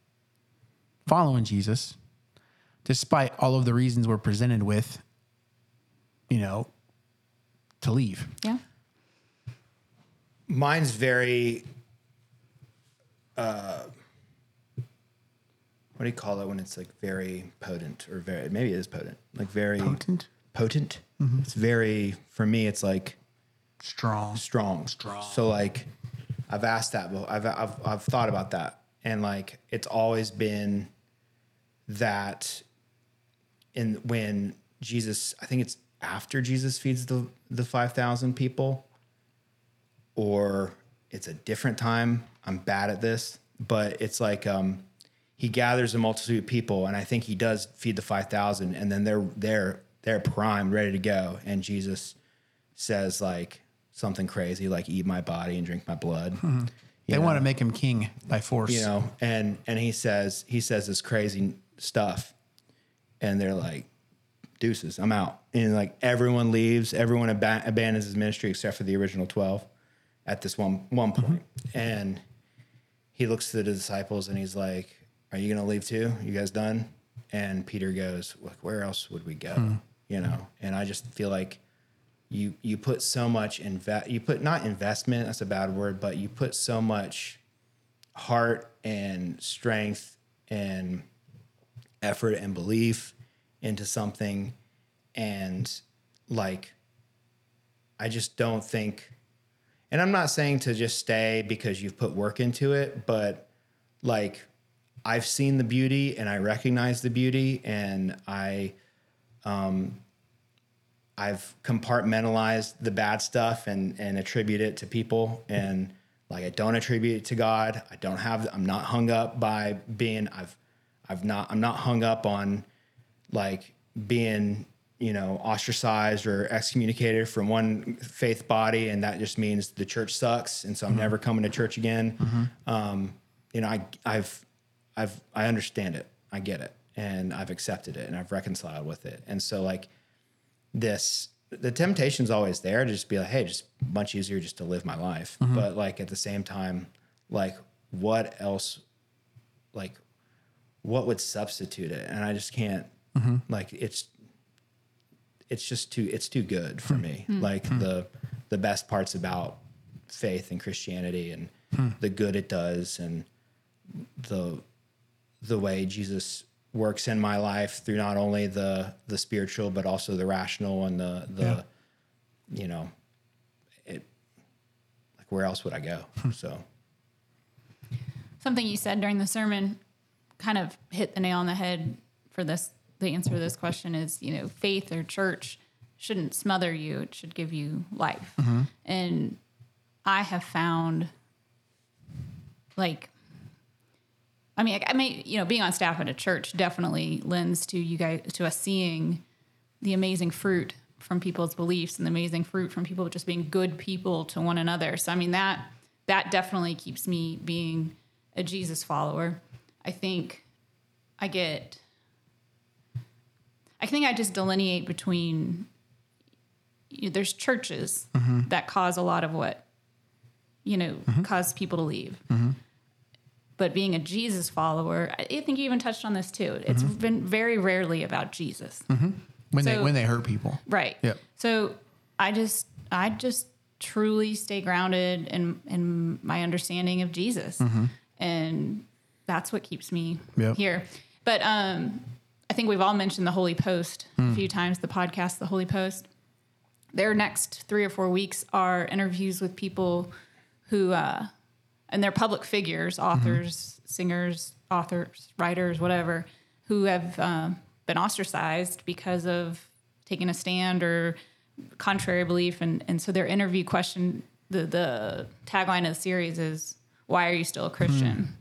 following Jesus, despite all of the reasons we're presented with, you know, to leave? Yeah. Mine's very. Uh, what do you call it when it's like very potent or very maybe it is potent like very Potent? potent it's very for me it's like Strong. strong strong so like i've asked that but I've, I've i've thought about that and like it's always been that in when jesus i think it's after jesus feeds the the 5000 people or it's a different time i'm bad at this but it's like um he gathers a multitude of people and i think he does feed the 5000 and then they're they're they're primed ready to go and jesus says like something crazy like eat my body and drink my blood. They want to make him king by force. you know and and he says he says this crazy stuff and they're like deuces i'm out. And like everyone leaves. Everyone ab- abandons his ministry except for the original 12 at this one one point. Mm-hmm. and he looks to the disciples and he's like are you gonna leave too? You guys done? And peter goes like where else would we go? Hmm. You know? And i just feel like you you put so much invest you put not investment that's a bad word but you put so much heart and strength and effort and belief into something and like i just don't think and i'm not saying to just stay because you've put work into it but like i've seen the beauty and i recognize the beauty and i um I've compartmentalized the bad stuff and and attribute it to people and like I don't attribute it to God. I don't have I'm not hung up by being I've I've not I'm not hung up on like being you know ostracized or excommunicated from one faith body and that just means the church sucks and so I'm mm-hmm. never coming to church again. Mm-hmm. Um, you know I I've I've I understand it. I get it and I've accepted it and I've reconciled with it. And so like this the temptation's always there to just be like hey just much easier just to live my life mm-hmm. but like at the same time like what else like what would substitute it? And i just can't mm-hmm. like it's it's just too it's too good for hmm. me. Hmm. Like hmm. the the best parts about faith and christianity and the good it does and the the way Jesus works in my life through not only the the spiritual but also the rational and the the Yeah. you know it like where else would I go? So. Something you said during the sermon kind of hit the nail on the head for this. The answer to this question is, you know, faith or church shouldn't smother you; it should give you life. Mm-hmm. And I have found, like, I mean, I may, you know, being on staff at a church definitely lends to you guys to us seeing the amazing fruit from people's beliefs and the amazing fruit from people just being good people to one another. So I mean that that definitely keeps me being a Jesus follower. I think I get I think I just delineate between you know, there's churches mm-hmm. that cause a lot of what you know mm-hmm. cause people to leave. Mm-hmm. But being a Jesus follower, I think you even touched on this too. It's been very rarely about Jesus. when they when they hurt people. Right. Yep. So I just I just truly stay grounded in in my understanding of Jesus. And that's what keeps me Yep. here. But um, I think we've all mentioned the Holy Post Hmm. a few times. The podcast, the Holy Post. Their next three or four weeks are interviews with people who, uh, and they're public figures, Mm-hmm. authors, singers, authors, writers, whatever, who have um, been ostracized because of taking a stand or contrary belief, and and so their interview question, the the tagline of the series is, "Why are you still a Christian?"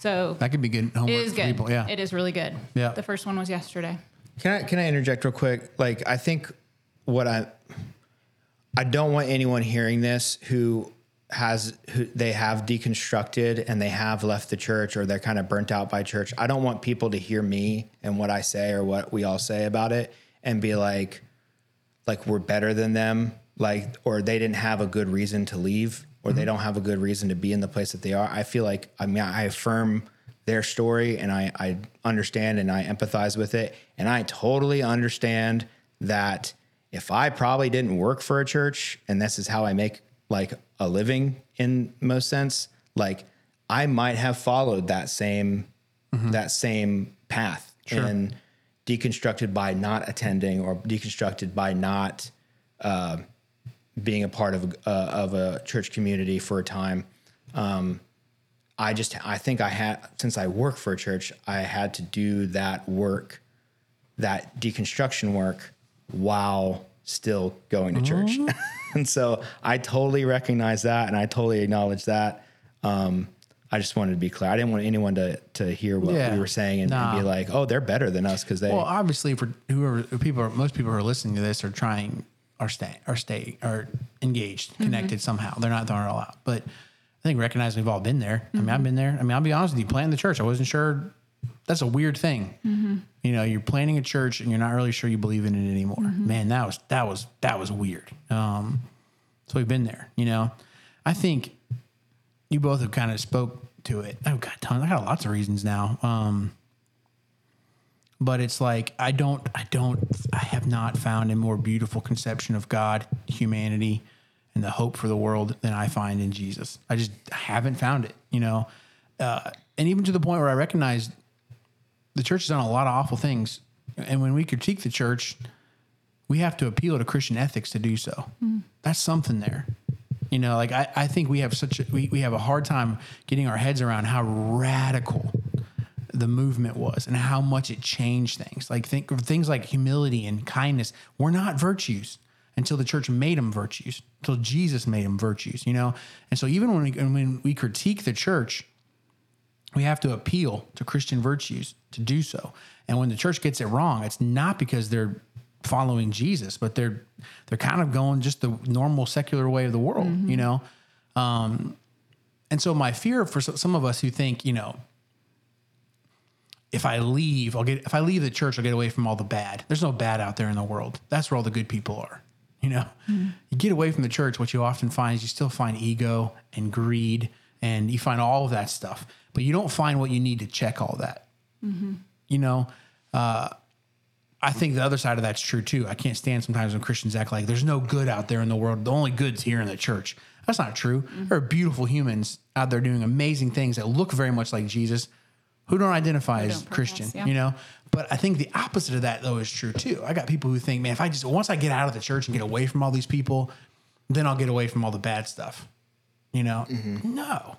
So That could be good homework it is for good. people. Yeah. It is really good. Yeah. The first one was yesterday. Can I can I interject real quick? Like I think what I I don't want anyone hearing this who has who they have deconstructed and they have left the church or they're kind of burnt out by church. I don't want people to hear me and what I say or what we all say about it and be like like we're better than them like or they didn't have a good reason to leave or they don't have a good reason to be in the place that they are. I feel like I mean I affirm their story and I, I understand and I empathize with it. And I totally understand that if I probably didn't work for a church and this is how I make like a living in most sense, like I might have followed that same that same path and deconstructed by not attending or deconstructed by not uh, being a part of a, uh, of a church community for a time. Um, I just I think I had since I work for a church, I had to do that work, that deconstruction work, while still going to church. and so I totally recognize that, and I totally acknowledge that. Um, I just wanted to be clear. I didn't want anyone to to hear what Yeah. we were saying and, and be like, "Oh, they're better than us" because they. Well, obviously, for whoever people, are, most people who are listening to this are trying, are stay, are stay, are engaged, connected somehow. They're not throwing it all out. But I think recognize we've all been there. I mean, I've been there. I mean, I'll be honest with you. planning the church, I wasn't sure. That's a weird thing. You know, you're planning a church and you're not really sure you believe in it anymore. Man, that was that was that was weird. Um, so we've been there. You know, I think you both have kind of spoke to it. I've got tons. I got lots of reasons now. Um, but it's like I don't, I don't, I have not found a more beautiful conception of God, humanity, and the hope for the world than I find in Jesus. I just haven't found it. You know, uh, and even to the point where I recognize the church has done a lot of awful things, and when we critique the church, we have to appeal to Christian ethics to do so. That's something there. You know, like I, I think we have such a, we, we have a hard time getting our heads around how radical the movement was and how much it changed things. Like think of things like humility and kindness were not virtues until the church made them virtues, until Jesus made them virtues, you know? And so even when we, when we critique the church, we have to appeal to Christian virtues to do so. And when the church gets it wrong, it's not because they're following Jesus, but they're they're kind of going just the normal secular way of the world, you know. Um, and so my fear for some of us who think, you know, if I leave, I'll get if I leave the church, I'll get away from all the bad. There's no bad out there in the world. That's where all the good people are. You know, mm-hmm. you get away from the church, what you often find is you still find ego and greed, and you find all of that stuff, but you don't find what you need to check all that. Mm-hmm. You know, uh, I think the other side of that's true too. I can't stand sometimes when Christians act like there's no good out there in the world. The only good's here in the church. That's not true. Mm-hmm. There are beautiful humans out there doing amazing things that look very much like Jesus who don't identify as don't profess, Christian, yeah. you know? But I think the opposite of that though is true too. I got people who think, man, if I just once I get out of the church and get away from all these people, then I'll get away from all the bad stuff. You know? No.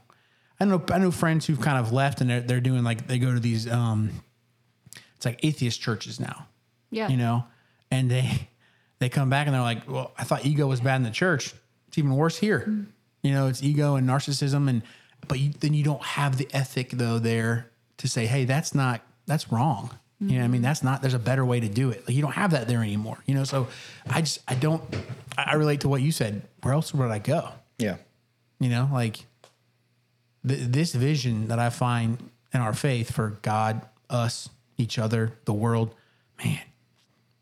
I know I know friends who've kind of left and they're they're doing like they go to these um it's like atheist churches now Yeah. you know, and they they come back and they're like, "Well, I thought ego was bad in the church. It's even worse here. You know, it's ego and narcissism, and but you, then you don't have the ethic though there to say, hey, that's not that's wrong. You know, what I mean, that's not. There's a better way to do it. Like you don't have that there anymore. You know, so I just I don't. I I relate to what you said. Where else would I go? yeah. You know, like th- this vision that I find in our faith for God, us, each other, the world, man,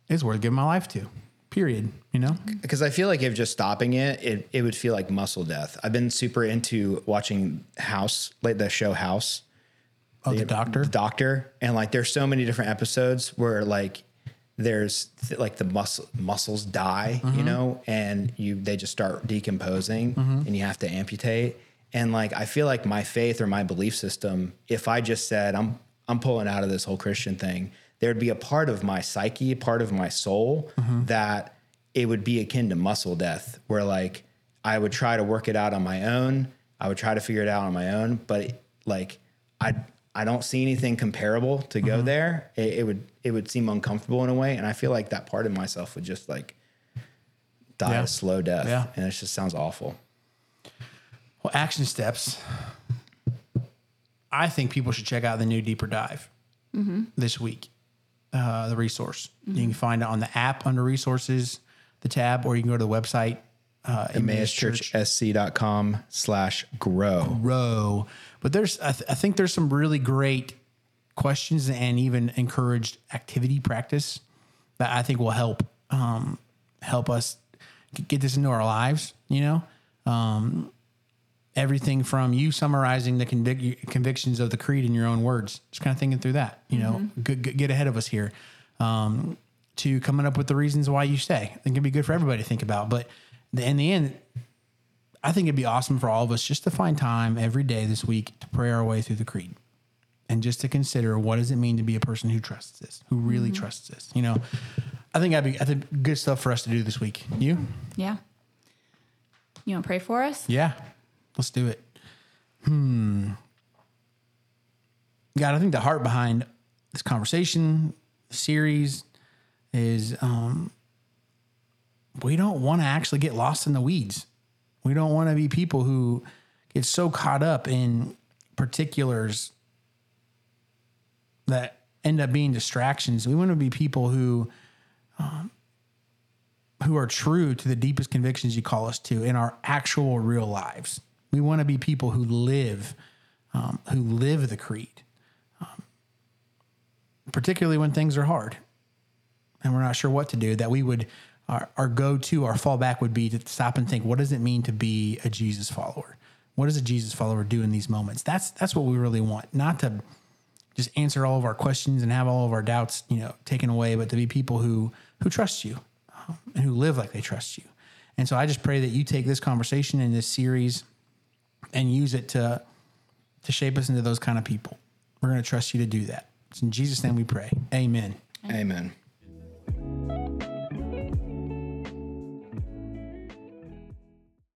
it's worth giving my life to. Period. You know? because I feel like if just stopping it, it it would feel like muscle death. I've been super into watching House, like the show House, Oh, the doctor. the Doctor, and like there's so many different episodes where like there's th- like the muscle muscles die, Mm-hmm. you know, and you they just start decomposing, and you have to amputate. And like I feel like my faith or my belief system, if I just said I'm I'm pulling out of this whole Christian thing, there'd be a part of my psyche, part of my soul that it would be akin to muscle death, where like I would try to work it out on my own. I would try to figure it out on my own, but like I I don't see anything comparable to go there. It, it would it would seem uncomfortable in a way, and I feel like that part of myself would just like die Yeah. a slow death, Yeah. and it just sounds awful. Well, action steps. I think people should check out the new Deeper Dive this week. Uh, the resource you can find it on the app under resources, the tab, or you can go to the website. Uh, EmmausChurchSC.com slash grow. row. But there's, I, th- I think there's some really great questions and even encouraged activity practice that I think will help um, help us get this into our lives. You know, um, everything from you summarizing the convic- convictions of the creed in your own words, just kind of thinking through that. You know, g- g- get ahead of us here. Um, to coming up with the reasons why you stay. I think it'd be good for everybody to think about. But in the end, I think it'd be awesome for all of us just to find time every day this week to pray our way through the creed and just to consider what does it mean to be a person who trusts this, who really trusts this. You know, I think that'd be I think good stuff for us to do this week. You? Yeah. You want to pray for us? Yeah. Let's do it. Hmm. God, I think the heart behind this conversation, series, is um, we don't want to actually get lost in the weeds. We don't want to be people who get so caught up in particulars that end up being distractions. We want to be people who um, who are true to the deepest convictions you call us to in our actual real lives. We want to be people who live, um, who live the creed, um, particularly when things are hard and we're not sure what to do. That we would our, our go to, our fallback would be to stop and think, what does it mean to be a Jesus follower? What does a Jesus follower do in these moments? That's that's what we really want, not to just answer all of our questions and have all of our doubts, you know, taken away, but to be people who who trust you um, and who live like they trust you. And so I just pray that you take this conversation in this series and use it to to shape us into those kind of people. We're going to trust you to do that. It's in Jesus' name we pray. Amen. Amen.